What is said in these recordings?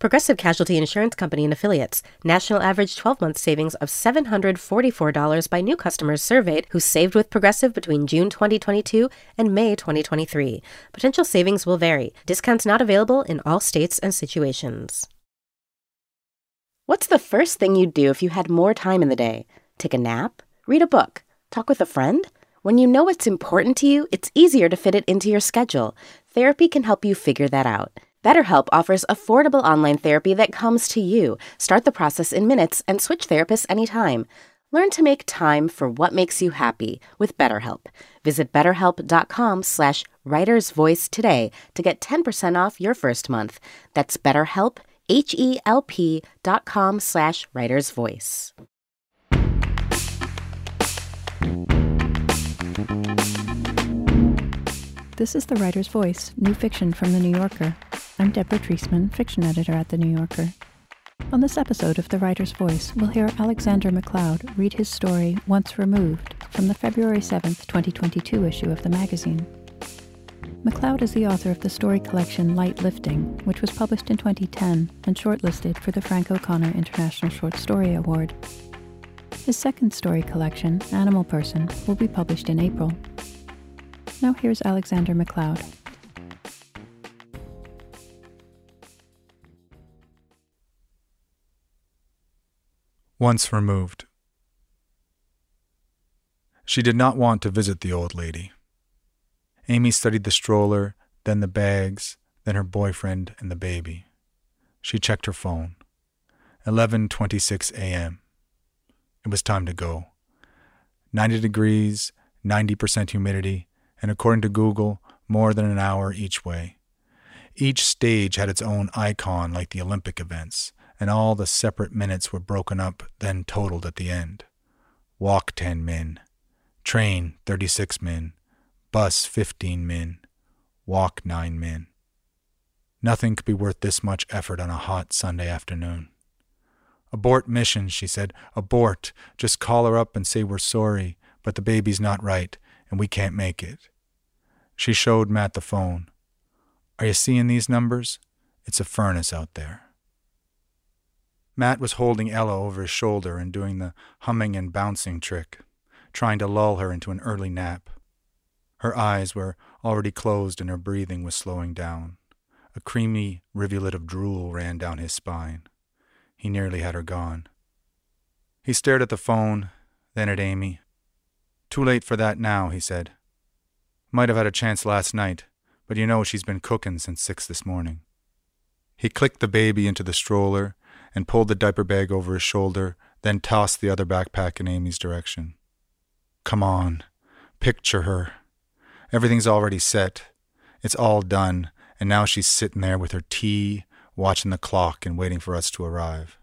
Progressive Casualty Insurance Company and Affiliates. National average 12 month savings of $744 by new customers surveyed who saved with Progressive between June 2022 and May 2023. Potential savings will vary. Discounts not available in all states and situations. What's the first thing you'd do if you had more time in the day? Take a nap? Read a book? Talk with a friend? When you know what's important to you, it's easier to fit it into your schedule. Therapy can help you figure that out. BetterHelp offers affordable online therapy that comes to you. Start the process in minutes and switch therapists anytime. Learn to make time for what makes you happy with BetterHelp. Visit betterhelp.com slash writersvoice today to get 10% off your first month. That's betterhelp, H-E-L-P dot com slash writersvoice. This is The Writer's Voice, new fiction from The New Yorker. I'm Deborah Treisman, fiction editor at The New Yorker. On this episode of The Writer's Voice, we'll hear Alexander MacLeod read his story Once Removed from the February 7, 2022 issue of the magazine. MacLeod is the author of the story collection Light Lifting, which was published in 2010 and shortlisted for the Frank O'Connor International Short Story Award. His second story collection, Animal Person, will be published in April. Now here's Alexander MacLeod. Once removed. She did not want to visit the old lady. Amy studied the stroller, then the bags, then her boyfriend and the baby. She checked her phone. 11:26 a.m. It was time to go. 90 degrees, 90% humidity, and according to Google, more than an hour each way. Each stage had its own icon like the Olympic events, and all the separate minutes were broken up, then totaled at the end. Walk 10 min, train 36 min, bus 15 min, walk 9 min. Nothing could be worth this much effort on a hot Sunday afternoon. Abort mission, she said. Abort. Just call her up and say we're sorry, but the baby's not right, and we can't make it. She showed Matt the phone. Are you seeing these numbers? It's a furnace out there. Matt was holding Ella over his shoulder and doing the humming and bouncing trick, trying to lull her into an early nap. Her eyes were already closed and her breathing was slowing down. A creamy rivulet of drool ran down his spine. He nearly had her gone. He stared at the phone, then at Amy. Too late for that now, he said. Might have had a chance last night, but you know she's been cooking since six this morning. He clicked the baby into the stroller and pulled the diaper bag over his shoulder, then tossed the other backpack in Amy's direction. Come on, picture her. Everything's already set. It's all done, and now she's sitting there with her tea, watching the clock and waiting for us to arrive.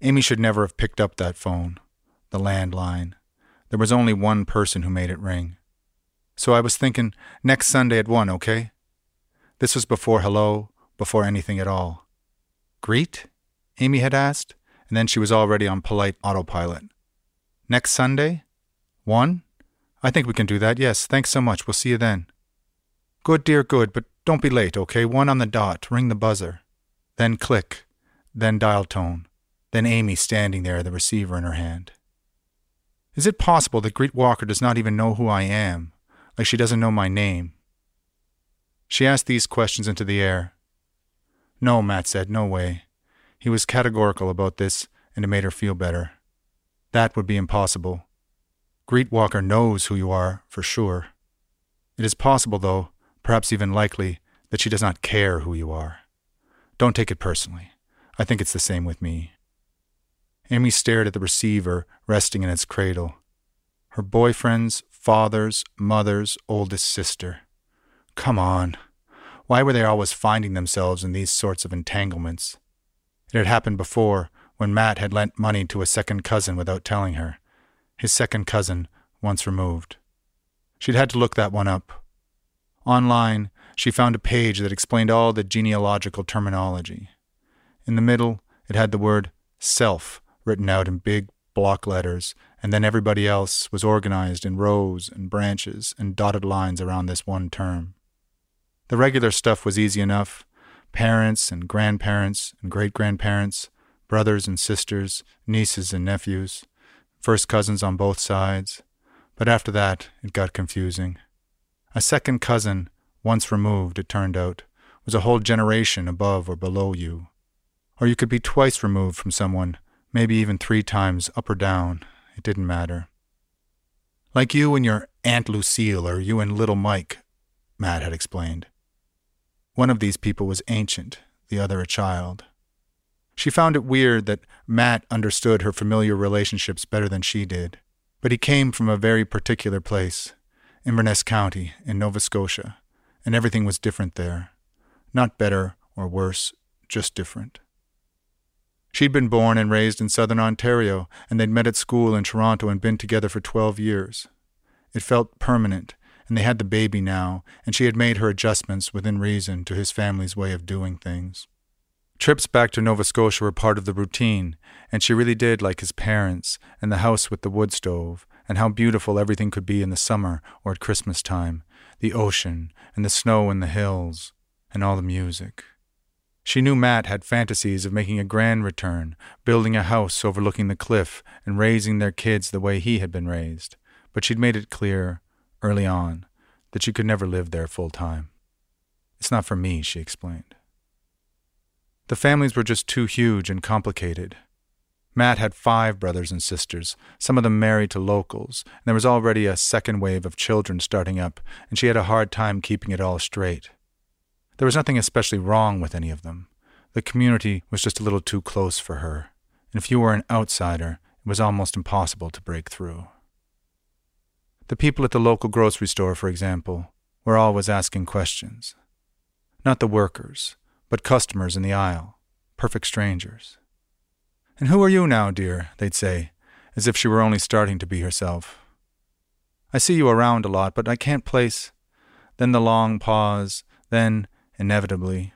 Amy should never have picked up that phone, the landline. There was only one person who made it ring. So I was thinking, next Sunday at one, okay? This was before hello, before anything at all. Greet? Amy had asked, and then she was already on polite autopilot. Next Sunday? One? I think we can do that, yes. Thanks so much. We'll see you then. Good, dear, good, but don't be late, okay? One on the dot. Ring the buzzer. Then click. Then dial tone. Then Amy standing there, the receiver in her hand. Is it possible that Greet Walker does not even know who I am, like she doesn't know my name? She asked these questions into the air. No, Matt said, no way. He was categorical about this, and it made her feel better. That would be impossible. Greet Walker knows who you are, for sure. It is possible, though, perhaps even likely, that she does not care who you are. Don't take it personally. I think it's the same with me. Amy stared at the receiver resting in its cradle. Her boyfriend's father's mother's oldest sister. Come on. Why were they always finding themselves in these sorts of entanglements? It had happened before, when Matt had lent money to a second cousin without telling her. His second cousin, once removed. She'd had to look that one up. Online, she found a page that explained all the genealogical terminology. In the middle, it had the word self written out in big block letters, and then everybody else was organized in rows and branches and dotted lines around this one term. The regular stuff was easy enough parents and grandparents and great grandparents, brothers and sisters, nieces and nephews, first cousins on both sides. But after that, it got confusing. A second cousin, once removed, it turned out, was a whole generation above or below you. Or you could be twice removed from someone, maybe even three times up or down. It didn't matter. Like you and your Aunt Lucille, or you and little Mike, Matt had explained. One of these people was ancient, the other a child. She found it weird that Matt understood her familiar relationships better than she did, but he came from a very particular place, Inverness County in Nova Scotia, and everything was different there. Not better or worse, just different. She'd been born and raised in southern Ontario, and they'd met at school in Toronto and been together for 12 years. It felt permanent and they had the baby now, and she had made her adjustments within reason to his family's way of doing things. Trips back to Nova Scotia were part of the routine, and she really did like his parents, and the house with the wood stove, and how beautiful everything could be in the summer or at Christmas time the ocean, and the snow in the hills, and all the music. She knew Matt had fantasies of making a grand return, building a house overlooking the cliff, and raising their kids the way he had been raised, but she'd made it clear early on that she could never live there full time. It's not for me, she explained. The families were just too huge and complicated. Matt had five brothers and sisters, some of them married to locals, and there was already a second wave of children starting up, and she had a hard time keeping it all straight. There was nothing especially wrong with any of them. The community was just a little too close for her, and if you were an outsider, it was almost impossible to break through. The people at the local grocery store, for example, were always asking questions. Not the workers, but customers in the aisle, perfect strangers. And who are you now, dear? they'd say, as if she were only starting to be herself. I see you around a lot, but I can't place. Then the long pause, then, inevitably,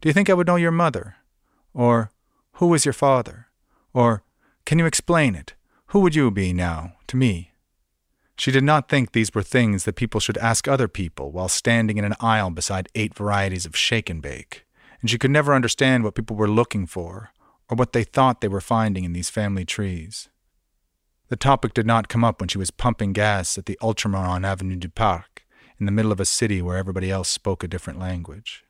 Do you think I would know your mother? Or, Who was your father? Or, Can you explain it? Who would you be now, to me? She did not think these were things that people should ask other people while standing in an aisle beside eight varieties of shake and bake, and she could never understand what people were looking for or what they thought they were finding in these family trees. The topic did not come up when she was pumping gas at the Ultramar on Avenue du Parc, in the middle of a city where everybody else spoke a different language.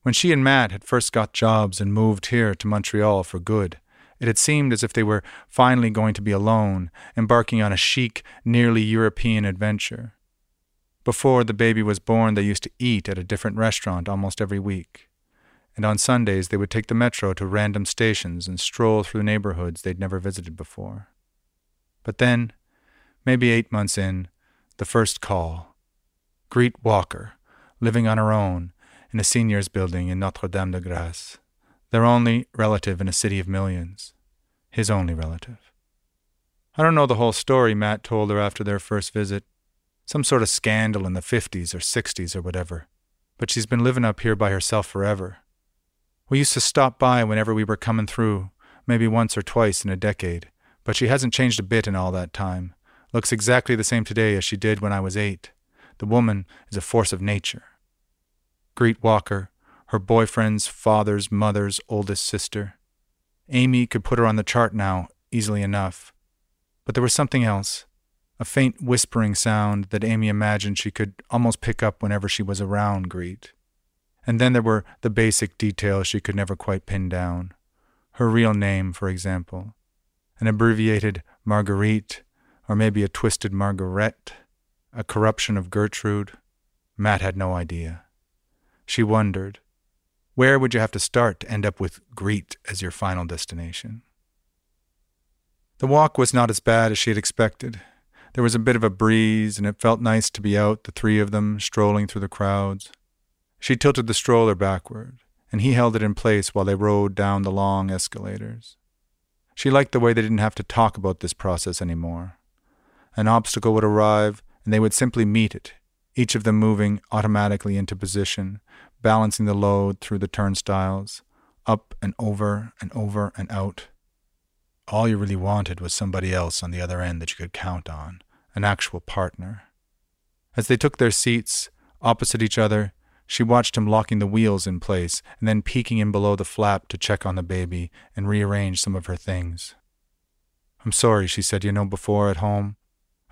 When she and Matt had first got jobs and moved here to Montreal for good, it had seemed as if they were finally going to be alone, embarking on a chic, nearly European adventure. Before the baby was born, they used to eat at a different restaurant almost every week. And on Sundays, they would take the metro to random stations and stroll through neighborhoods they'd never visited before. But then, maybe eight months in, the first call. Greet Walker, living on her own in a seniors building in Notre Dame de Grace their only relative in a city of millions, his only relative. I don't know the whole story Matt told her after their first visit. Some sort of scandal in the 50s or 60s or whatever. But she's been living up here by herself forever. We used to stop by whenever we were coming through, maybe once or twice in a decade, but she hasn't changed a bit in all that time. Looks exactly the same today as she did when I was eight. The woman is a force of nature. Greet Walker, her boyfriend's father's mother's oldest sister. Amy could put her on the chart now, easily enough. But there was something else, a faint whispering sound that Amy imagined she could almost pick up whenever she was around Greet. And then there were the basic details she could never quite pin down. Her real name, for example. An abbreviated Marguerite, or maybe a twisted Margaret, a corruption of Gertrude. Matt had no idea. She wondered, where would you have to start to end up with Greet as your final destination? The walk was not as bad as she had expected. There was a bit of a breeze, and it felt nice to be out, the three of them, strolling through the crowds. She tilted the stroller backward, and he held it in place while they rode down the long escalators. She liked the way they didn't have to talk about this process anymore. An obstacle would arrive, and they would simply meet it, each of them moving automatically into position, balancing the load through the turnstiles, up and over and over and out. All you really wanted was somebody else on the other end that you could count on, an actual partner. As they took their seats, opposite each other, she watched him locking the wheels in place and then peeking in below the flap to check on the baby and rearrange some of her things. I'm sorry, she said. You know, before at home,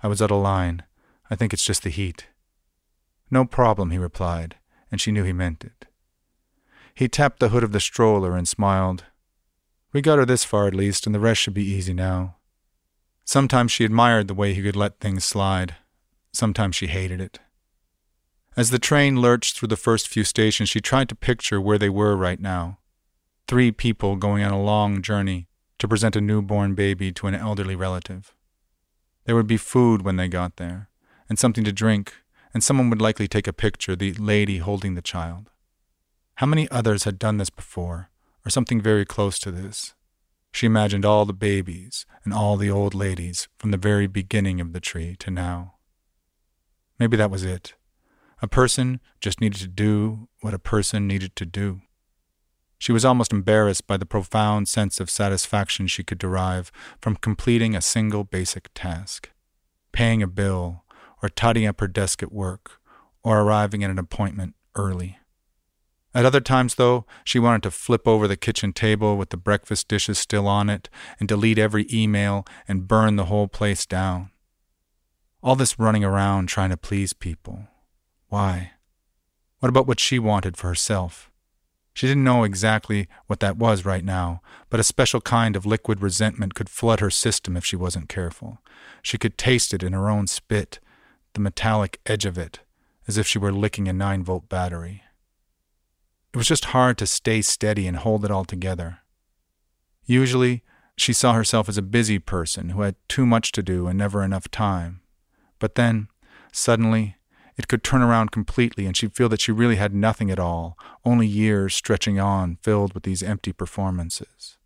I was out of line. I think it's just the heat. No problem, he replied, and she knew he meant it. He tapped the hood of the stroller and smiled. We got her this far at least, and the rest should be easy now. Sometimes she admired the way he could let things slide. Sometimes she hated it. As the train lurched through the first few stations, she tried to picture where they were right now. Three people going on a long journey to present a newborn baby to an elderly relative. There would be food when they got there, and something to drink, and someone would likely take a picture, the lady holding the child. How many others had done this before, or something very close to this? She imagined all the babies and all the old ladies from the very beginning of the tree to now. Maybe that was it. A person just needed to do what a person needed to do. She was almost embarrassed by the profound sense of satisfaction she could derive from completing a single basic task paying a bill, or tidying up her desk at work, or arriving at an appointment early. At other times, though, she wanted to flip over the kitchen table with the breakfast dishes still on it and delete every email and burn the whole place down. All this running around trying to please people. Why? What about what she wanted for herself? She didn't know exactly what that was right now, but a special kind of liquid resentment could flood her system if she wasn't careful. She could taste it in her own spit, the metallic edge of it, as if she were licking a 9 volt battery. It was just hard to stay steady and hold it all together. Usually, she saw herself as a busy person who had too much to do and never enough time. But then, suddenly, it could turn around completely and she'd feel that she really had nothing at all, only years stretching on filled with these empty performances.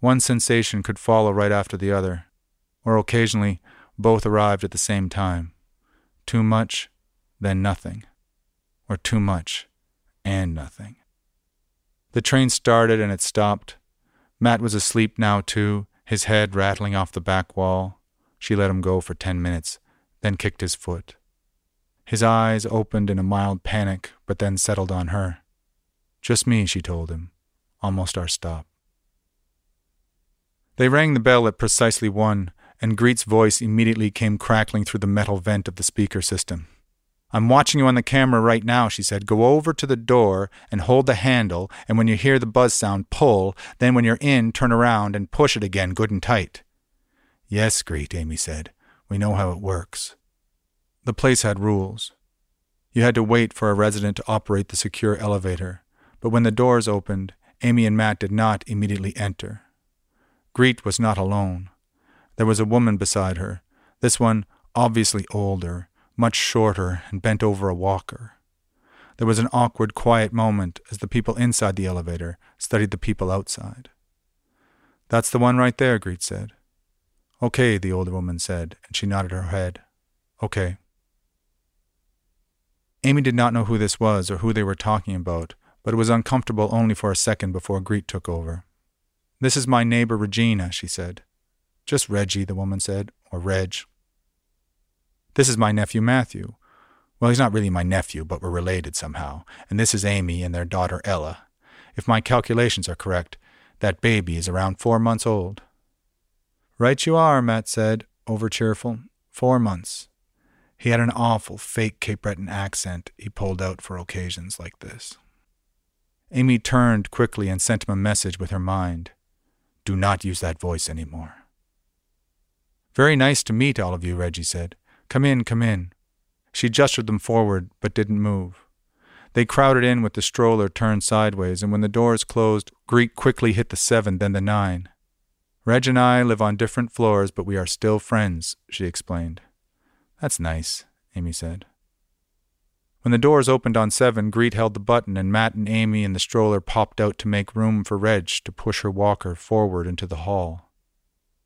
One sensation could follow right after the other, or occasionally both arrived at the same time. Too much, then nothing, or too much and nothing. The train started and it stopped. Matt was asleep now, too, his head rattling off the back wall. She let him go for ten minutes, then kicked his foot. His eyes opened in a mild panic, but then settled on her. Just me, she told him. Almost our stop. They rang the bell at precisely one, and Greet's voice immediately came crackling through the metal vent of the speaker system. I'm watching you on the camera right now, she said. Go over to the door and hold the handle, and when you hear the buzz sound, pull. Then when you're in, turn around and push it again good and tight. Yes, Greet, Amy said. We know how it works. The place had rules. You had to wait for a resident to operate the secure elevator, but when the doors opened, Amy and Matt did not immediately enter. Greet was not alone. There was a woman beside her, this one obviously older, much shorter, and bent over a walker. There was an awkward, quiet moment as the people inside the elevator studied the people outside. That's the one right there, Greet said. Okay, the older woman said, and she nodded her head. Okay. Amy did not know who this was or who they were talking about, but it was uncomfortable only for a second before Greet took over. This is my neighbor Regina, she said. Just Reggie, the woman said, or Reg. This is my nephew Matthew. Well, he's not really my nephew, but we're related somehow. And this is Amy and their daughter Ella. If my calculations are correct, that baby is around four months old. Right you are, Matt said, over cheerful. Four months. He had an awful, fake Cape Breton accent he pulled out for occasions like this. Amy turned quickly and sent him a message with her mind. Do not use that voice any more. Very nice to meet all of you, Reggie said. Come in, come in. She gestured them forward, but didn't move. They crowded in with the stroller turned sideways, and when the doors closed, Greet quickly hit the seven, then the nine. Reg and I live on different floors, but we are still friends, she explained. That's nice, Amy said. When the doors opened on seven, Greet held the button, and Matt and Amy and the stroller popped out to make room for Reg to push her walker forward into the hall.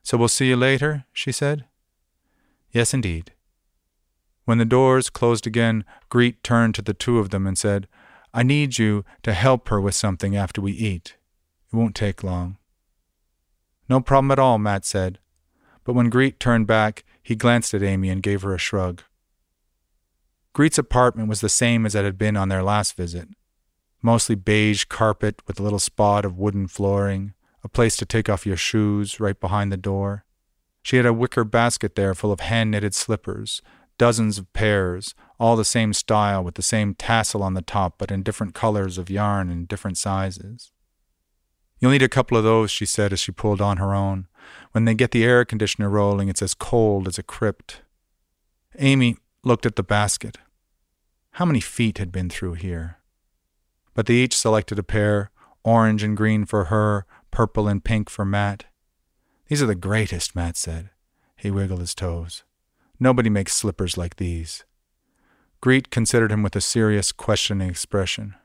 So we'll see you later, she said. Yes, indeed. When the doors closed again, Greet turned to the two of them and said, I need you to help her with something after we eat. It won't take long. No problem at all, Matt said. But when Greet turned back, he glanced at Amy and gave her a shrug. Greet's apartment was the same as it had been on their last visit mostly beige carpet with a little spot of wooden flooring, a place to take off your shoes right behind the door. She had a wicker basket there full of hand knitted slippers, dozens of pairs, all the same style with the same tassel on the top but in different colors of yarn and different sizes. You'll need a couple of those, she said as she pulled on her own. When they get the air conditioner rolling, it's as cold as a crypt. Amy looked at the basket. How many feet had been through here? But they each selected a pair, orange and green for her, purple and pink for Matt. These are the greatest, Matt said. He wiggled his toes. Nobody makes slippers like these. Greet considered him with a serious, questioning expression.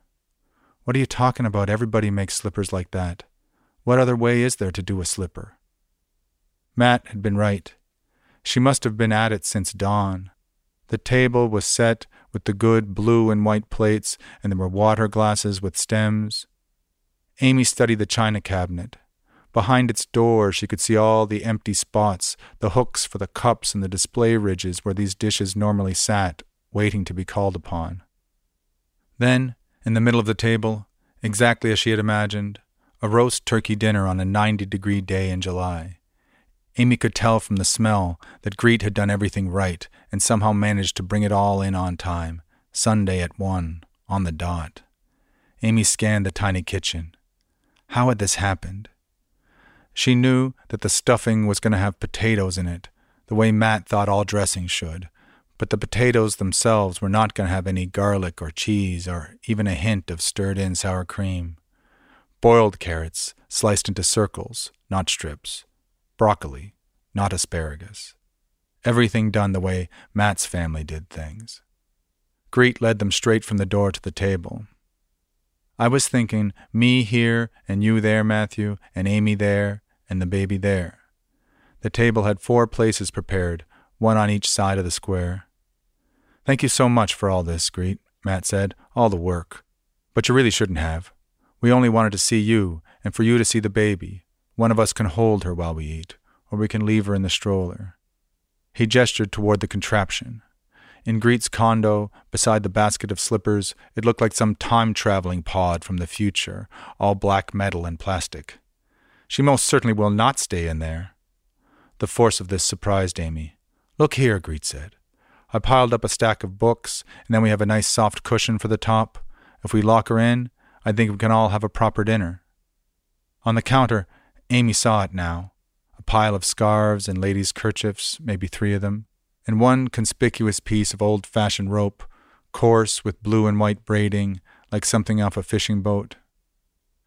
What are you talking about? Everybody makes slippers like that. What other way is there to do a slipper? Matt had been right. She must have been at it since dawn. The table was set with the good blue and white plates, and there were water glasses with stems. Amy studied the china cabinet. Behind its door, she could see all the empty spots, the hooks for the cups and the display ridges where these dishes normally sat, waiting to be called upon. Then, in the middle of the table, exactly as she had imagined, a roast turkey dinner on a 90 degree day in July. Amy could tell from the smell that Greet had done everything right and somehow managed to bring it all in on time, Sunday at one, on the dot. Amy scanned the tiny kitchen. How had this happened? She knew that the stuffing was going to have potatoes in it, the way Matt thought all dressing should, but the potatoes themselves were not going to have any garlic or cheese or even a hint of stirred in sour cream. Boiled carrots, sliced into circles, not strips. Broccoli, not asparagus. Everything done the way Matt's family did things. Greet led them straight from the door to the table. I was thinking, me here, and you there, Matthew, and Amy there, and the baby there. The table had four places prepared, one on each side of the square. Thank you so much for all this, Greet, Matt said, all the work. But you really shouldn't have. We only wanted to see you, and for you to see the baby. One of us can hold her while we eat, or we can leave her in the stroller. He gestured toward the contraption. In Greet's condo, beside the basket of slippers, it looked like some time traveling pod from the future, all black metal and plastic. She most certainly will not stay in there. The force of this surprised Amy. Look here, Greet said. I piled up a stack of books, and then we have a nice soft cushion for the top. If we lock her in, I think we can all have a proper dinner. On the counter, Amy saw it now a pile of scarves and ladies' kerchiefs, maybe three of them and one conspicuous piece of old fashioned rope, coarse with blue and white braiding, like something off a fishing boat.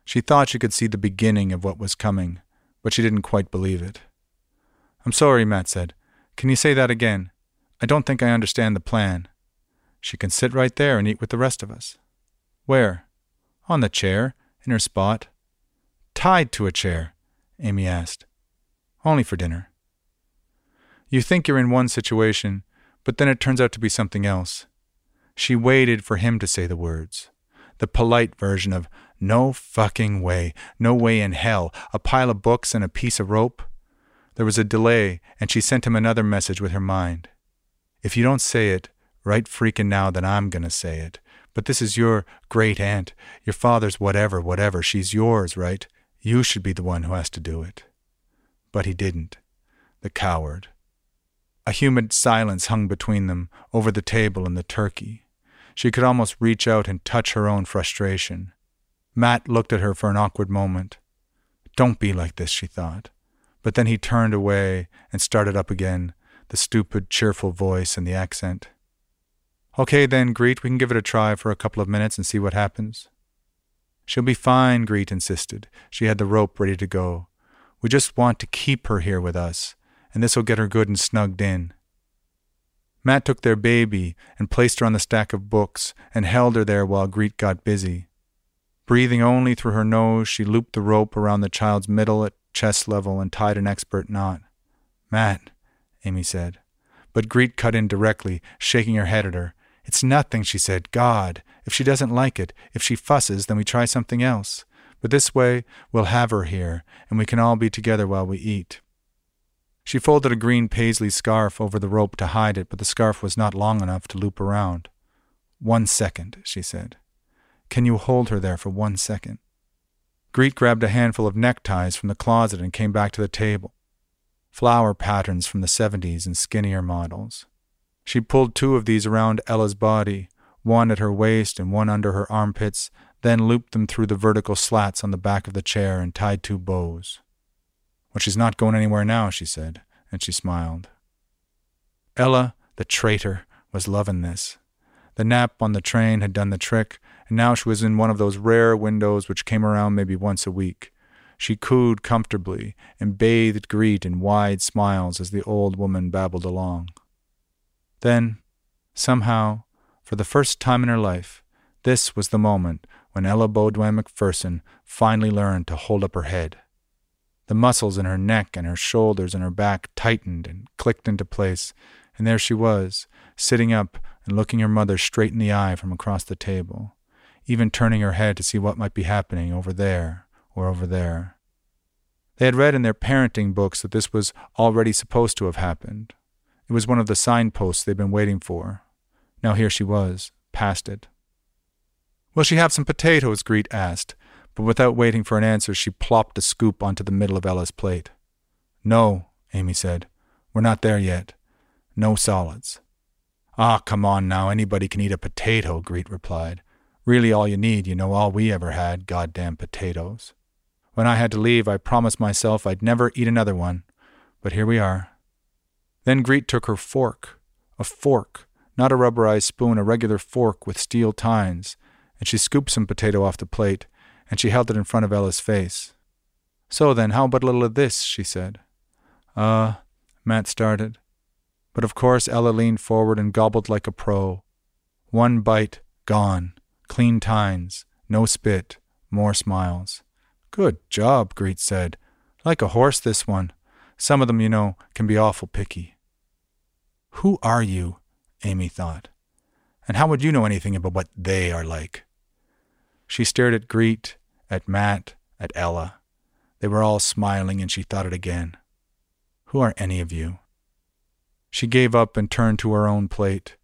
She thought she could see the beginning of what was coming, but she didn't quite believe it. I'm sorry, Matt said. Can you say that again? I don't think I understand the plan. She can sit right there and eat with the rest of us. Where? On the chair, in her spot. Tied to a chair? Amy asked. Only for dinner. You think you're in one situation, but then it turns out to be something else. She waited for him to say the words. The polite version of, no fucking way, no way in hell, a pile of books and a piece of rope. There was a delay, and she sent him another message with her mind. If you don't say it, right freaking now, then I'm gonna say it. But this is your great aunt, your father's whatever, whatever. She's yours, right? You should be the one who has to do it. But he didn't. The coward. A humid silence hung between them, over the table and the turkey. She could almost reach out and touch her own frustration. Matt looked at her for an awkward moment. Don't be like this, she thought. But then he turned away and started up again, the stupid, cheerful voice and the accent. Okay, then, Greet, we can give it a try for a couple of minutes and see what happens. She'll be fine, Greet insisted. She had the rope ready to go. We just want to keep her here with us and this will get her good and snugged in. Matt took their baby and placed her on the stack of books and held her there while Greet got busy. Breathing only through her nose, she looped the rope around the child's middle at chest level and tied an expert knot. Matt, Amy said, But Greet cut in directly, shaking her head at her. It's nothing, she said. God. If she doesn't like it, if she fusses, then we try something else. But this way, we'll have her here, and we can all be together while we eat. She folded a green paisley scarf over the rope to hide it, but the scarf was not long enough to loop around. One second, she said. Can you hold her there for one second? Greet grabbed a handful of neckties from the closet and came back to the table. Flower patterns from the 70s and skinnier models. She pulled two of these around Ella's body, one at her waist and one under her armpits, then looped them through the vertical slats on the back of the chair and tied two bows. Well, she's not going anywhere now, she said, and she smiled. Ella, the traitor, was loving this. The nap on the train had done the trick, and now she was in one of those rare windows which came around maybe once a week. She cooed comfortably and bathed Greet in wide smiles as the old woman babbled along. Then, somehow, for the first time in her life, this was the moment when Ella Beaudoin Macpherson finally learned to hold up her head. The muscles in her neck and her shoulders and her back tightened and clicked into place, and there she was, sitting up and looking her mother straight in the eye from across the table even turning her head to see what might be happening over there or over there. They had read in their parenting books that this was already supposed to have happened. It was one of the signposts they'd been waiting for. Now here she was, past it. Will she have some potatoes? Greet asked, but without waiting for an answer, she plopped a scoop onto the middle of Ella's plate. No, Amy said. We're not there yet. No solids. Ah, come on now, anybody can eat a potato, Greet replied. Really, all you need, you know, all we ever had, goddamn potatoes. When I had to leave, I promised myself I'd never eat another one, but here we are. Then Greet took her fork, a fork, not a rubberized spoon, a regular fork with steel tines, and she scooped some potato off the plate, and she held it in front of Ella's face. So then, how about a little of this? she said. Uh, Matt started. But of course Ella leaned forward and gobbled like a pro. One bite, gone. Clean tines, no spit, more smiles. Good job, Greet said. Like a horse, this one. Some of them, you know, can be awful picky. Who are you? Amy thought. And how would you know anything about what they are like? She stared at Greet, at Matt, at Ella. They were all smiling, and she thought it again. Who are any of you? She gave up and turned to her own plate.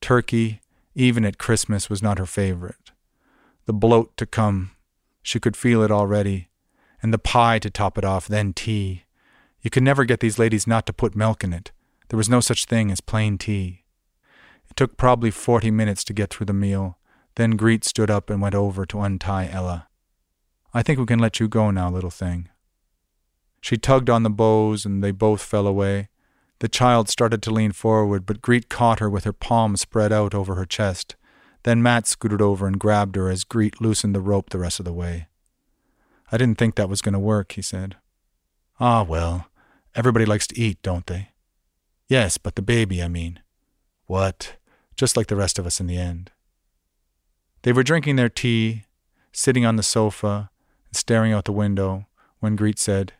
Turkey, even at Christmas, was not her favorite. The bloat to come, she could feel it already, and the pie to top it off, then tea. You could never get these ladies not to put milk in it. There was no such thing as plain tea. It took probably forty minutes to get through the meal. Then Greet stood up and went over to untie Ella. I think we can let you go now, little thing. She tugged on the bows, and they both fell away. The child started to lean forward, but Greet caught her with her palms spread out over her chest. Then Matt scooted over and grabbed her as Greet loosened the rope the rest of the way. I didn't think that was going to work, he said. Ah, well, everybody likes to eat, don't they? Yes, but the baby, I mean. What? Just like the rest of us in the end. They were drinking their tea, sitting on the sofa, and staring out the window, when Greet said,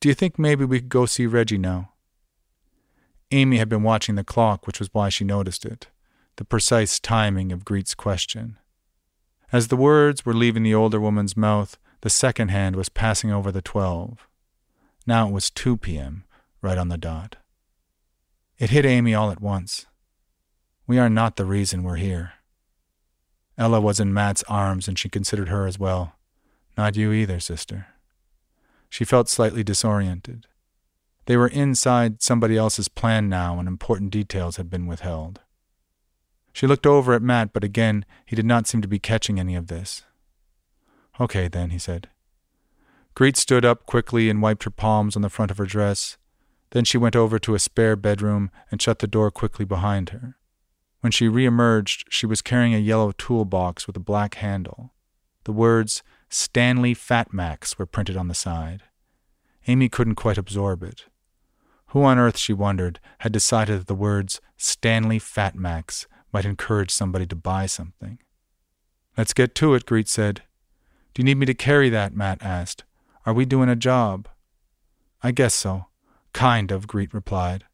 Do you think maybe we could go see Reggie now? Amy had been watching the clock, which was why she noticed it, the precise timing of Greet's question. As the words were leaving the older woman's mouth, the second hand was passing over the twelve. Now it was 2 p.m., right on the dot. It hit Amy all at once. We are not the reason we're here. Ella was in Matt's arms, and she considered her as well. Not you either, sister. She felt slightly disoriented. They were inside somebody else's plan now, and important details had been withheld. She looked over at Matt, but again he did not seem to be catching any of this. Okay, then, he said. Greet stood up quickly and wiped her palms on the front of her dress. Then she went over to a spare bedroom and shut the door quickly behind her. When she reemerged, she was carrying a yellow toolbox with a black handle. The words Stanley Fatmax were printed on the side. Amy couldn't quite absorb it. Who on earth, she wondered, had decided that the words Stanley Fatmax might encourage somebody to buy something? Let's get to it, Greet said. Do you need me to carry that? Matt asked. Are we doing a job? I guess so. Kind of, Greet replied.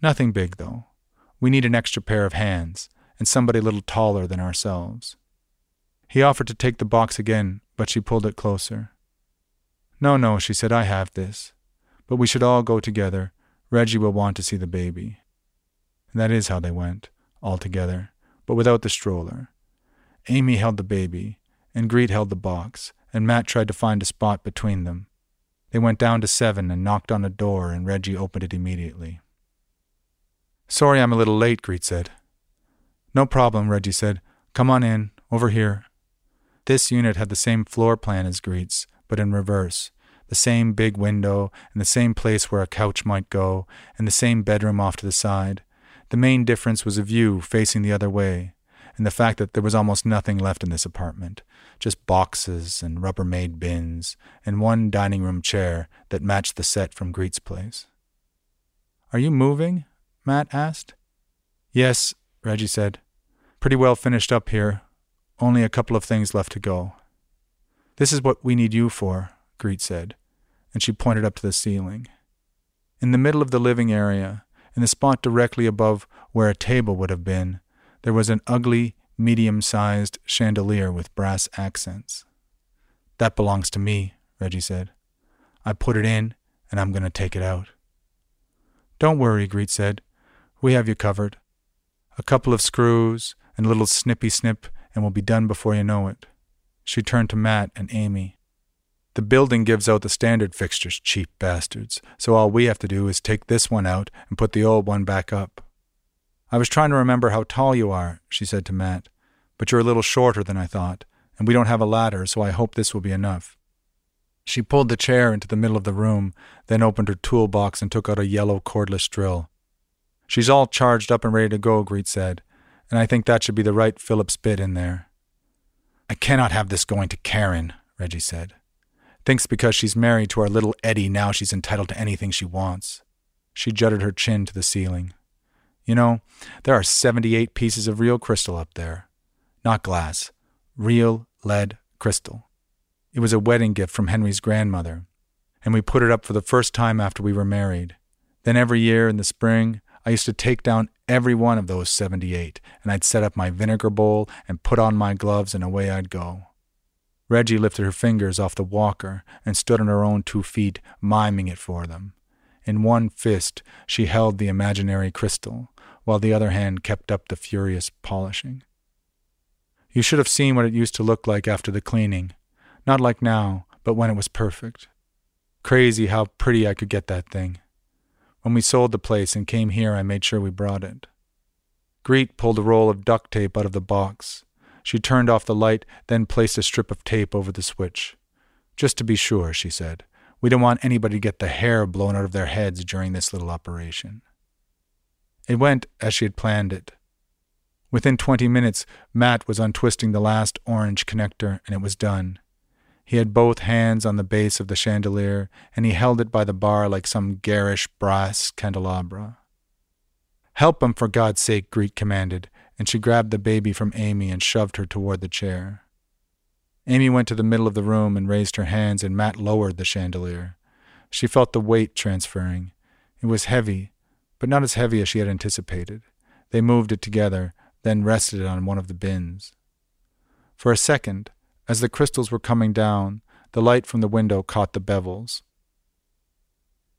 Nothing big, though. We need an extra pair of hands, and somebody a little taller than ourselves. He offered to take the box again, but she pulled it closer. No, no, she said, I have this. But we should all go together. Reggie will want to see the baby. And that is how they went, all together, but without the stroller. Amy held the baby, and Greet held the box, and Matt tried to find a spot between them. They went down to seven and knocked on a door, and Reggie opened it immediately. Sorry I'm a little late, Greet said. No problem, Reggie said. Come on in, over here. This unit had the same floor plan as Greet's, but in reverse. The same big window, and the same place where a couch might go, and the same bedroom off to the side. The main difference was a view facing the other way, and the fact that there was almost nothing left in this apartment just boxes and Rubbermaid bins, and one dining room chair that matched the set from Greet's place. Are you moving? Matt asked. Yes, Reggie said. Pretty well finished up here. Only a couple of things left to go. This is what we need you for, Greet said, and she pointed up to the ceiling. In the middle of the living area, in the spot directly above where a table would have been, there was an ugly, medium sized chandelier with brass accents. That belongs to me, Reggie said. I put it in, and I'm going to take it out. Don't worry, Greet said. We have you covered. A couple of screws and a little snippy snip, and we'll be done before you know it. She turned to Matt and Amy. The building gives out the standard fixtures, cheap bastards, so all we have to do is take this one out and put the old one back up. I was trying to remember how tall you are, she said to Matt, but you're a little shorter than I thought, and we don't have a ladder, so I hope this will be enough. She pulled the chair into the middle of the room, then opened her toolbox and took out a yellow cordless drill. She's all charged up and ready to go, Greet said, and I think that should be the right Phillips bit in there. I cannot have this going to Karen, Reggie said. Thinks because she's married to our little Eddie now she's entitled to anything she wants. She jutted her chin to the ceiling. You know, there are 78 pieces of real crystal up there. Not glass. Real lead crystal. It was a wedding gift from Henry's grandmother, and we put it up for the first time after we were married. Then every year in the spring, I used to take down every one of those 78, and I'd set up my vinegar bowl and put on my gloves, and away I'd go. Reggie lifted her fingers off the walker and stood on her own two feet, miming it for them. In one fist, she held the imaginary crystal, while the other hand kept up the furious polishing. You should have seen what it used to look like after the cleaning. Not like now, but when it was perfect. Crazy how pretty I could get that thing. When we sold the place and came here, I made sure we brought it. Greet pulled a roll of duct tape out of the box. She turned off the light, then placed a strip of tape over the switch. Just to be sure, she said. We don't want anybody to get the hair blown out of their heads during this little operation. It went as she had planned it. Within twenty minutes, Matt was untwisting the last orange connector, and it was done. He had both hands on the base of the chandelier, and he held it by the bar like some garish brass candelabra. Help him, for God's sake, Greet commanded, and she grabbed the baby from Amy and shoved her toward the chair. Amy went to the middle of the room and raised her hands, and Matt lowered the chandelier. She felt the weight transferring. It was heavy, but not as heavy as she had anticipated. They moved it together, then rested it on one of the bins. For a second, as the crystals were coming down, the light from the window caught the bevels.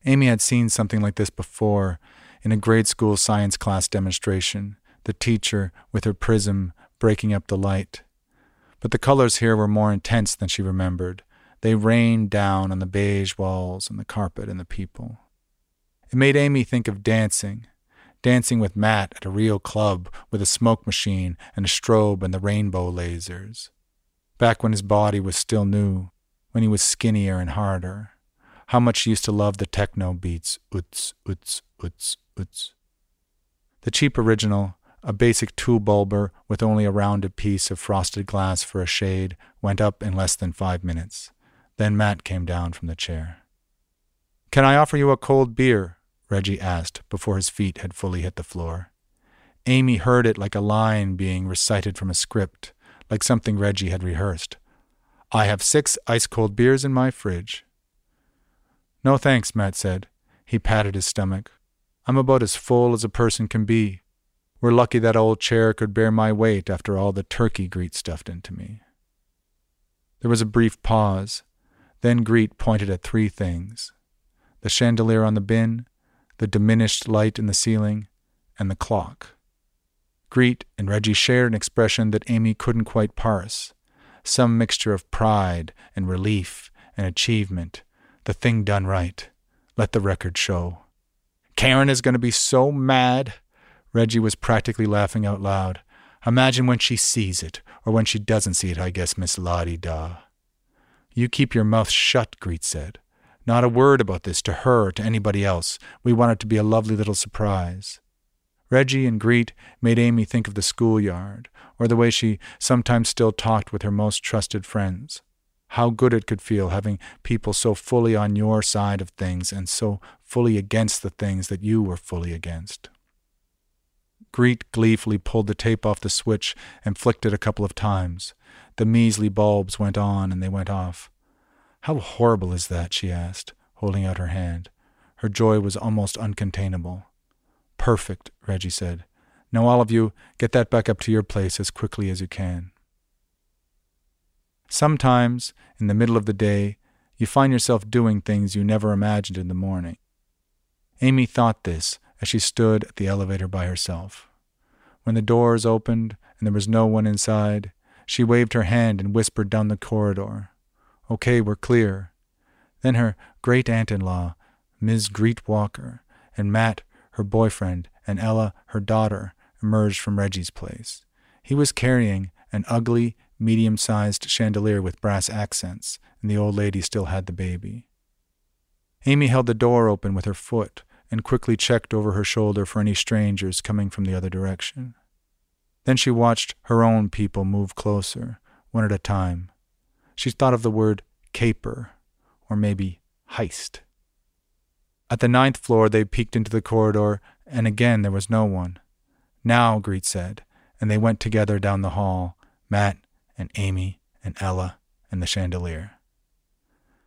Amy had seen something like this before in a grade school science class demonstration, the teacher, with her prism, breaking up the light. But the colors here were more intense than she remembered. They rained down on the beige walls and the carpet and the people. It made Amy think of dancing, dancing with Matt at a real club with a smoke machine and a strobe and the rainbow lasers. Back when his body was still new, when he was skinnier and harder. How much he used to love the techno beats, uts, uts, uts, uts. The cheap original, a basic two bulber with only a rounded piece of frosted glass for a shade, went up in less than five minutes. Then Matt came down from the chair. Can I offer you a cold beer? Reggie asked before his feet had fully hit the floor. Amy heard it like a line being recited from a script, like something Reggie had rehearsed. I have six ice cold beers in my fridge. No thanks, Matt said. He patted his stomach. I'm about as full as a person can be. We're lucky that old chair could bear my weight after all the turkey Greet stuffed into me. There was a brief pause. Then Greet pointed at three things the chandelier on the bin, the diminished light in the ceiling, and the clock. Greet and Reggie shared an expression that Amy couldn't quite parse some mixture of pride and relief and achievement, the thing done right. Let the record show. Karen is going to be so mad. Reggie was practically laughing out loud. Imagine when she sees it, or when she doesn't see it, I guess, Miss Lottie Da. You keep your mouth shut, Greet said. Not a word about this to her or to anybody else. We want it to be a lovely little surprise. Reggie and Greet made Amy think of the schoolyard, or the way she sometimes still talked with her most trusted friends. How good it could feel having people so fully on your side of things and so fully against the things that you were fully against. Greet gleefully pulled the tape off the switch and flicked it a couple of times. The measly bulbs went on and they went off. How horrible is that? she asked, holding out her hand. Her joy was almost uncontainable. Perfect, Reggie said. Now, all of you, get that back up to your place as quickly as you can. Sometimes, in the middle of the day, you find yourself doing things you never imagined in the morning. Amy thought this as she stood at the elevator by herself. When the doors opened and there was no one inside, she waved her hand and whispered down the corridor, Okay, we're clear. Then her great aunt in law, Ms. Greet Walker, and Matt, her boyfriend, and Ella, her daughter, emerged from Reggie's place. He was carrying an ugly, medium sized chandelier with brass accents, and the old lady still had the baby. Amy held the door open with her foot and quickly checked over her shoulder for any strangers coming from the other direction. Then she watched her own people move closer, one at a time. She thought of the word caper, or maybe heist. At the ninth floor, they peeked into the corridor, and again there was no one. Now, Greet said, and they went together down the hall, Matt and Amy and Ella and the chandelier.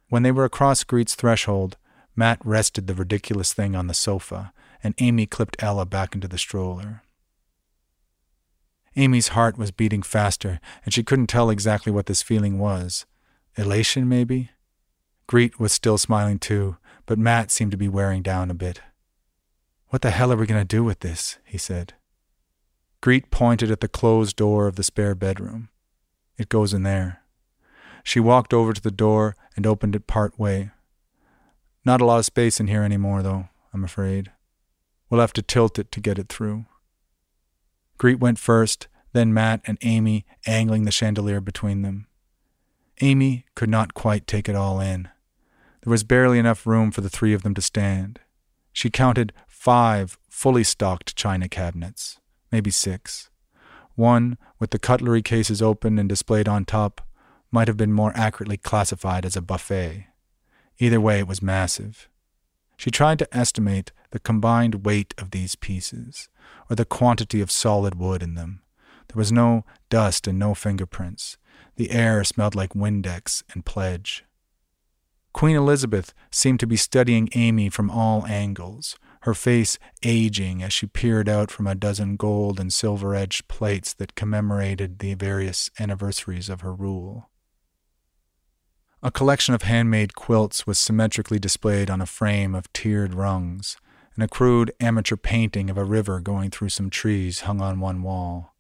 When they were across Greet's threshold, Matt rested the ridiculous thing on the sofa, and Amy clipped Ella back into the stroller. Amy's heart was beating faster, and she couldn't tell exactly what this feeling was. Elation, maybe? Greet was still smiling too, but Matt seemed to be wearing down a bit. What the hell are we going to do with this? he said. Greet pointed at the closed door of the spare bedroom. It goes in there. She walked over to the door and opened it part way. Not a lot of space in here anymore, though, I'm afraid. We'll have to tilt it to get it through. Greet went first, then Matt and Amy angling the chandelier between them. Amy could not quite take it all in. There was barely enough room for the three of them to stand. She counted five fully stocked china cabinets maybe six. One, with the cutlery cases open and displayed on top, might have been more accurately classified as a buffet. Either way, it was massive. She tried to estimate the combined weight of these pieces, or the quantity of solid wood in them. There was no dust and no fingerprints. The air smelled like Windex and pledge. Queen Elizabeth seemed to be studying Amy from all angles, her face aging as she peered out from a dozen gold and silver edged plates that commemorated the various anniversaries of her rule. A collection of handmade quilts was symmetrically displayed on a frame of tiered rungs, and a crude amateur painting of a river going through some trees hung on one wall.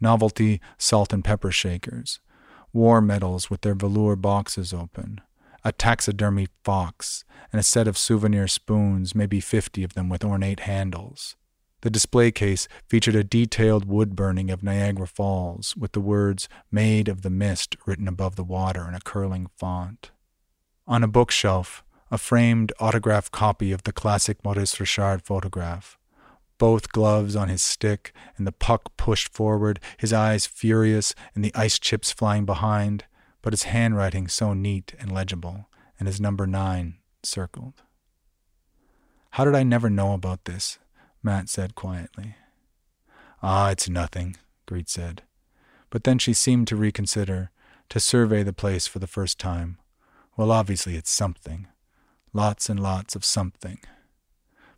Novelty salt and pepper shakers, war medals with their velour boxes open, a taxidermy fox, and a set of souvenir spoons, maybe fifty of them with ornate handles. The display case featured a detailed wood burning of Niagara Falls with the words Maid of the Mist written above the water in a curling font. On a bookshelf, a framed autographed copy of the classic Maurice Richard photograph. Both gloves on his stick and the puck pushed forward, his eyes furious and the ice chips flying behind but his handwriting so neat and legible, and his number nine circled. How did I never know about this? Matt said quietly. Ah, it's nothing, Greet said. But then she seemed to reconsider, to survey the place for the first time. Well, obviously it's something. Lots and lots of something.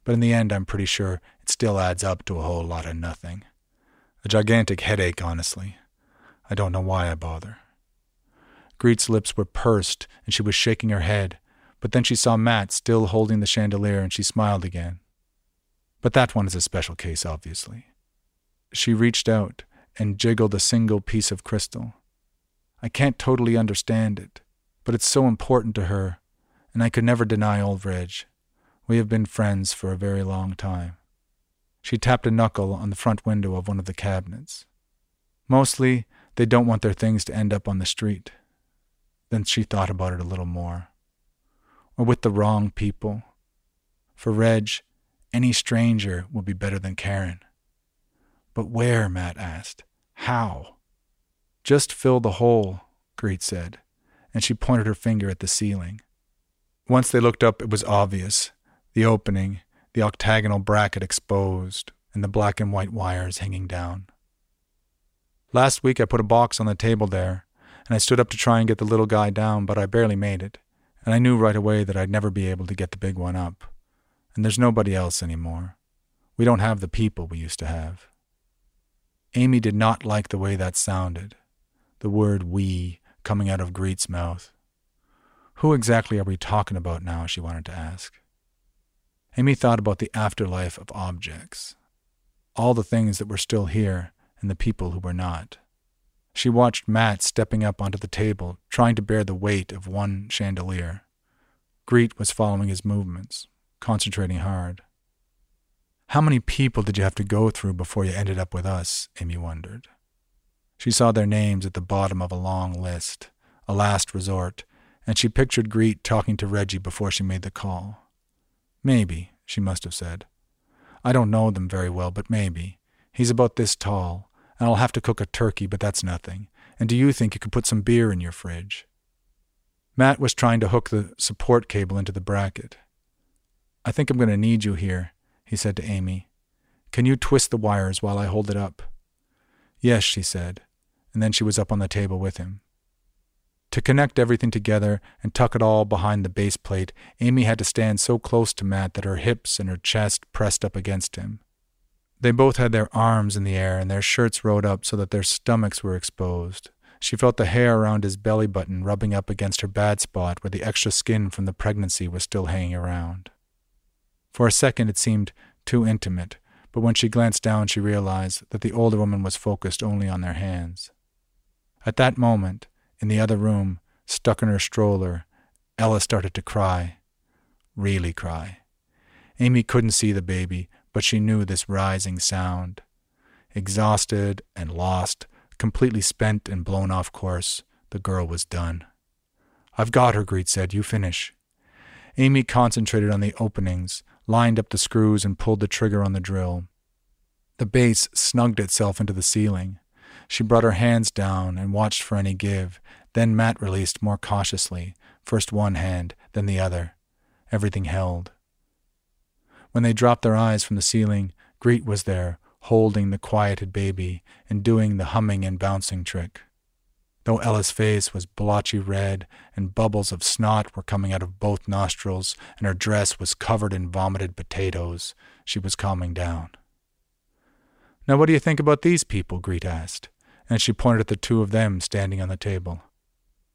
but in the end, I'm pretty sure it still adds up to a whole lot of nothing. A gigantic headache, honestly. I don't know why I bother. Greet's lips were pursed, and she was shaking her head, but then she saw Matt still holding the chandelier and she smiled again. But that one is a special case, obviously. She reached out and jiggled a single piece of crystal. I can't totally understand it, but it's so important to her, and I could never deny old Reg. We have been friends for a very long time. She tapped a knuckle on the front window of one of the cabinets. Mostly, they don't want their things to end up on the street. Then she thought about it a little more. Or with the wrong people. For Reg, any stranger will be better than Karen. But where? Matt asked. How? Just fill the hole, Greet said, and she pointed her finger at the ceiling. Once they looked up, it was obvious the opening, the octagonal bracket exposed, and the black and white wires hanging down. Last week I put a box on the table there, and I stood up to try and get the little guy down, but I barely made it, and I knew right away that I'd never be able to get the big one up. And there's nobody else anymore. We don't have the people we used to have. Amy did not like the way that sounded, the word we coming out of Greet's mouth. Who exactly are we talking about now? she wanted to ask. Amy thought about the afterlife of objects, all the things that were still here and the people who were not. She watched Matt stepping up onto the table, trying to bear the weight of one chandelier. Greet was following his movements, concentrating hard. How many people did you have to go through before you ended up with us? Amy wondered. She saw their names at the bottom of a long list, a last resort, and she pictured Greet talking to Reggie before she made the call. Maybe, she must have said. I don't know them very well, but maybe. He's about this tall, and I'll have to cook a turkey, but that's nothing. And do you think you could put some beer in your fridge? Matt was trying to hook the support cable into the bracket. I think I'm going to need you here, he said to Amy. Can you twist the wires while I hold it up? Yes, she said, and then she was up on the table with him. To connect everything together and tuck it all behind the base plate, Amy had to stand so close to Matt that her hips and her chest pressed up against him. They both had their arms in the air and their shirts rolled up so that their stomachs were exposed. She felt the hair around his belly button rubbing up against her bad spot where the extra skin from the pregnancy was still hanging around. For a second it seemed too intimate, but when she glanced down she realized that the older woman was focused only on their hands. At that moment, in the other room, stuck in her stroller, Ella started to cry. Really cry. Amy couldn't see the baby, but she knew this rising sound. Exhausted and lost, completely spent and blown off course, the girl was done. I've got her, Greet said. You finish. Amy concentrated on the openings, lined up the screws, and pulled the trigger on the drill. The base snugged itself into the ceiling. She brought her hands down and watched for any give. Then Matt released more cautiously, first one hand, then the other. Everything held. When they dropped their eyes from the ceiling, Greet was there, holding the quieted baby and doing the humming and bouncing trick. Though Ella's face was blotchy red and bubbles of snot were coming out of both nostrils and her dress was covered in vomited potatoes, she was calming down. Now, what do you think about these people? Greet asked, and she pointed at the two of them standing on the table.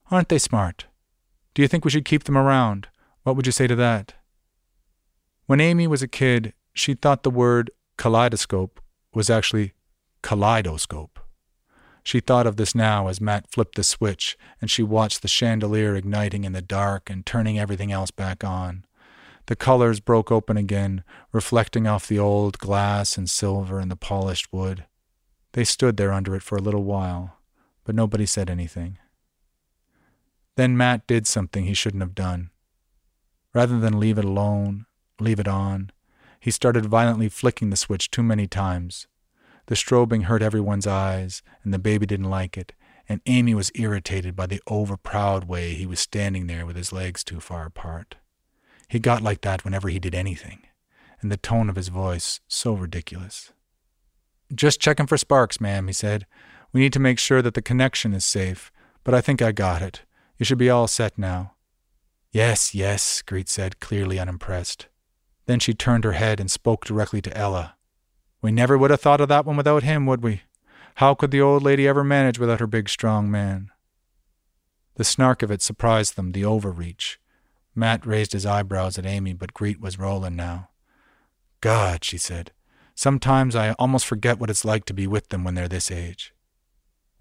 Aren't they smart? Do you think we should keep them around? What would you say to that? When Amy was a kid, she thought the word kaleidoscope was actually kaleidoscope. She thought of this now as Matt flipped the switch and she watched the chandelier igniting in the dark and turning everything else back on. The colors broke open again, reflecting off the old glass and silver and the polished wood. They stood there under it for a little while, but nobody said anything. Then Matt did something he shouldn't have done. Rather than leave it alone, leave it on, he started violently flicking the switch too many times. The strobing hurt everyone's eyes, and the baby didn't like it, and Amy was irritated by the over-proud way he was standing there with his legs too far apart. He got like that whenever he did anything, and the tone of his voice so ridiculous. Just checking for sparks, ma'am, he said. We need to make sure that the connection is safe, but I think I got it. You should be all set now. Yes, yes, Greet said, clearly unimpressed. Then she turned her head and spoke directly to Ella. We never would have thought of that one without him, would we? How could the old lady ever manage without her big, strong man? The snark of it surprised them, the overreach. Matt raised his eyebrows at Amy, but Greet was rolling now. God, she said. Sometimes I almost forget what it's like to be with them when they're this age.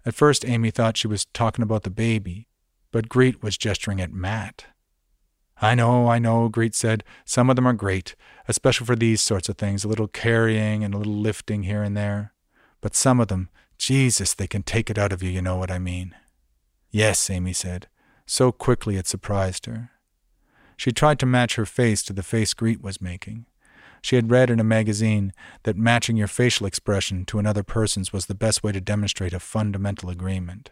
At first, Amy thought she was talking about the baby, but Greet was gesturing at Matt. I know, I know, Greet said. Some of them are great, especially for these sorts of things, a little carrying and a little lifting here and there. But some of them, Jesus, they can take it out of you, you know what I mean. Yes, Amy said. So quickly it surprised her. She tried to match her face to the face Greet was making. She had read in a magazine that matching your facial expression to another person's was the best way to demonstrate a fundamental agreement.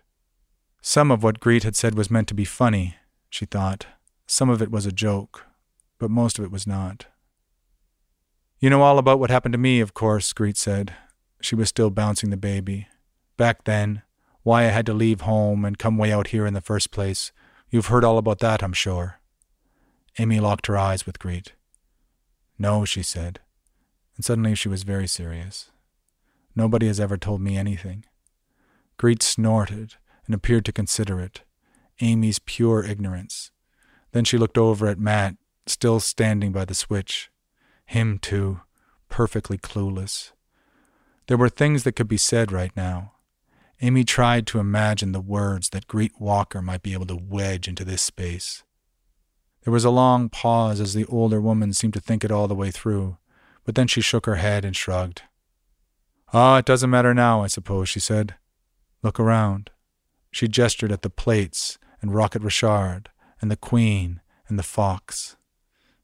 Some of what Greet had said was meant to be funny, she thought. Some of it was a joke, but most of it was not. You know all about what happened to me, of course, Greet said. She was still bouncing the baby. Back then, why I had to leave home and come way out here in the first place. You've heard all about that, I'm sure. Amy locked her eyes with Greet. No, she said, and suddenly she was very serious. Nobody has ever told me anything. Greet snorted and appeared to consider it. Amy's pure ignorance. Then she looked over at Matt, still standing by the switch. Him, too, perfectly clueless. There were things that could be said right now. Amy tried to imagine the words that Greet Walker might be able to wedge into this space. There was a long pause as the older woman seemed to think it all the way through, but then she shook her head and shrugged. Ah, it doesn't matter now, I suppose, she said. Look around. She gestured at the plates and Rocket Richard and the Queen and the Fox.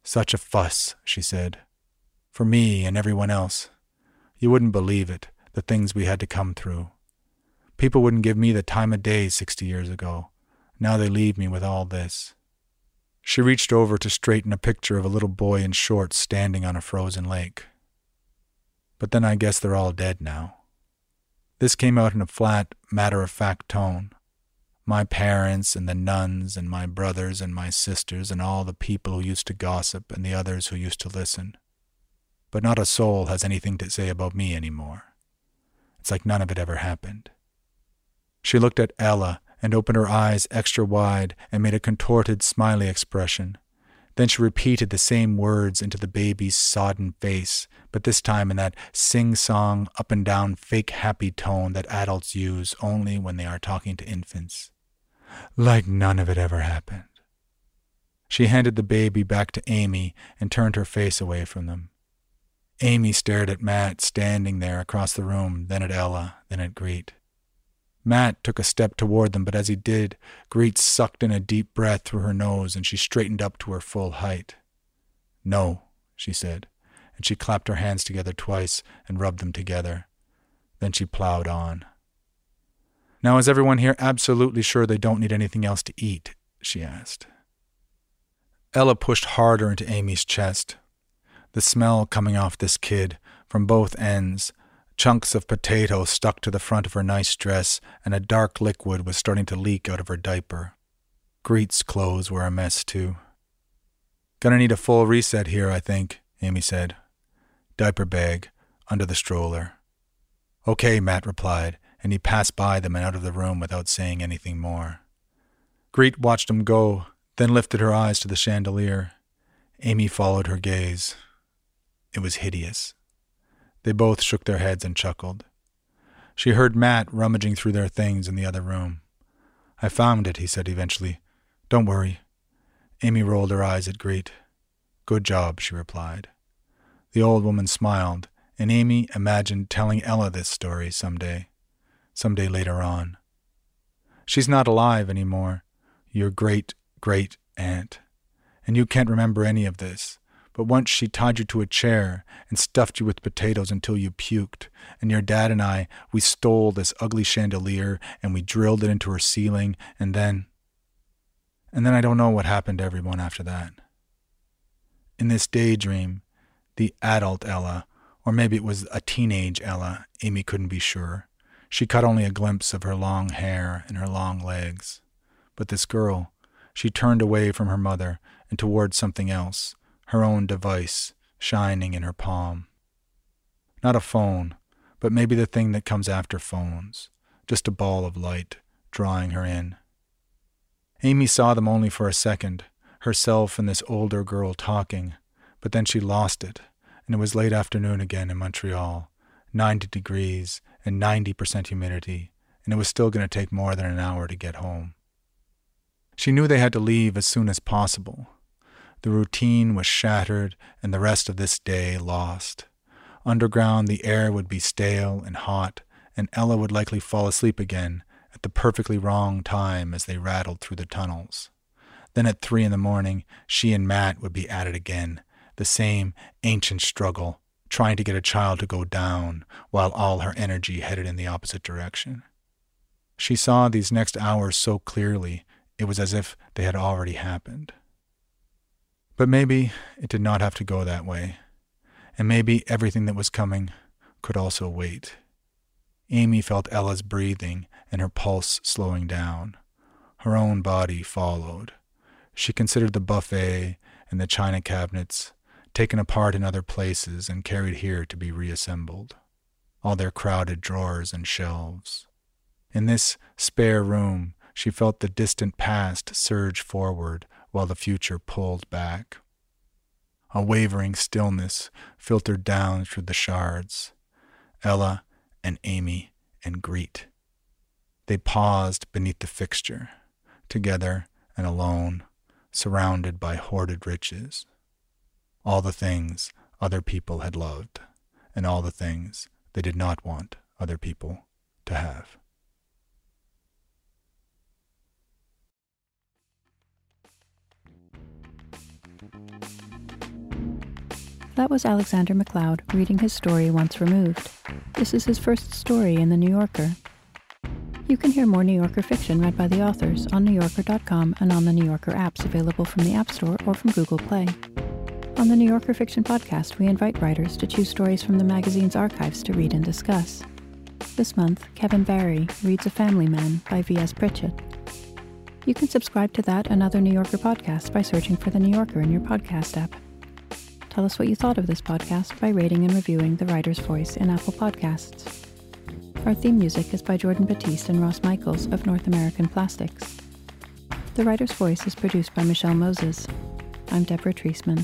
Such a fuss, she said. For me and everyone else. You wouldn't believe it, the things we had to come through. People wouldn't give me the time of day sixty years ago. Now they leave me with all this. She reached over to straighten a picture of a little boy in shorts standing on a frozen lake. But then I guess they're all dead now. This came out in a flat, matter of fact tone. My parents and the nuns and my brothers and my sisters and all the people who used to gossip and the others who used to listen. But not a soul has anything to say about me any more. It's like none of it ever happened. She looked at Ella and opened her eyes extra wide and made a contorted, smiley expression. Then she repeated the same words into the baby's sodden face, but this time in that sing song, up and down, fake happy tone that adults use only when they are talking to infants. Like none of it ever happened. She handed the baby back to Amy and turned her face away from them. Amy stared at Matt standing there across the room, then at Ella, then at Greet. Matt took a step toward them, but as he did, Greet sucked in a deep breath through her nose and she straightened up to her full height. No, she said, and she clapped her hands together twice and rubbed them together. Then she plowed on. Now, is everyone here absolutely sure they don't need anything else to eat? she asked. Ella pushed harder into Amy's chest. The smell coming off this kid, from both ends, Chunks of potato stuck to the front of her nice dress, and a dark liquid was starting to leak out of her diaper. Greet's clothes were a mess, too. Gonna need a full reset here, I think, Amy said. Diaper bag, under the stroller. Okay, Matt replied, and he passed by them and out of the room without saying anything more. Greet watched him go, then lifted her eyes to the chandelier. Amy followed her gaze. It was hideous. They both shook their heads and chuckled. She heard Matt rummaging through their things in the other room. I found it, he said eventually. Don't worry. Amy rolled her eyes at Greet. Good job, she replied. The old woman smiled, and Amy imagined telling Ella this story some day, some day later on. She's not alive any more, your great great aunt, and you can't remember any of this. But once she tied you to a chair and stuffed you with potatoes until you puked, and your dad and I, we stole this ugly chandelier and we drilled it into her ceiling, and then. And then I don't know what happened to everyone after that. In this daydream, the adult Ella, or maybe it was a teenage Ella, Amy couldn't be sure. She caught only a glimpse of her long hair and her long legs. But this girl, she turned away from her mother and towards something else, her own device, shining in her palm. Not a phone, but maybe the thing that comes after phones, just a ball of light drawing her in. Amy saw them only for a second, herself and this older girl talking, but then she lost it, and it was late afternoon again in Montreal, 90 degrees and 90% humidity, and it was still going to take more than an hour to get home. She knew they had to leave as soon as possible. The routine was shattered and the rest of this day lost. Underground, the air would be stale and hot, and Ella would likely fall asleep again at the perfectly wrong time as they rattled through the tunnels. Then at three in the morning, she and Matt would be at it again, the same ancient struggle, trying to get a child to go down while all her energy headed in the opposite direction. She saw these next hours so clearly, it was as if they had already happened. But maybe it did not have to go that way, and maybe everything that was coming could also wait. Amy felt Ella's breathing and her pulse slowing down. Her own body followed. She considered the buffet and the china cabinets, taken apart in other places and carried here to be reassembled, all their crowded drawers and shelves. In this spare room, she felt the distant past surge forward while the future pulled back. A wavering stillness filtered down through the shards. Ella and Amy and Greet. They paused beneath the fixture, together and alone, surrounded by hoarded riches. All the things other people had loved, and all the things they did not want other people to have. That was Alexander MacLeod reading his story Once Removed. This is his first story in The New Yorker. You can hear more New Yorker fiction read by the authors on NewYorker.com and on the New Yorker apps available from the App Store or from Google Play. On the New Yorker Fiction Podcast, we invite writers to choose stories from the magazine's archives to read and discuss. This month, Kevin Barry reads A Family Man by V.S. Pritchett. You can subscribe to that and other New Yorker podcasts by searching for The New Yorker in your podcast app. Tell us what you thought of this podcast by rating and reviewing The Writer's Voice in Apple Podcasts. Our theme music is by Jordan Batiste and Ross Michaels of North American Plastics. The Writer's Voice is produced by Michelle Moses. I'm Deborah Treisman.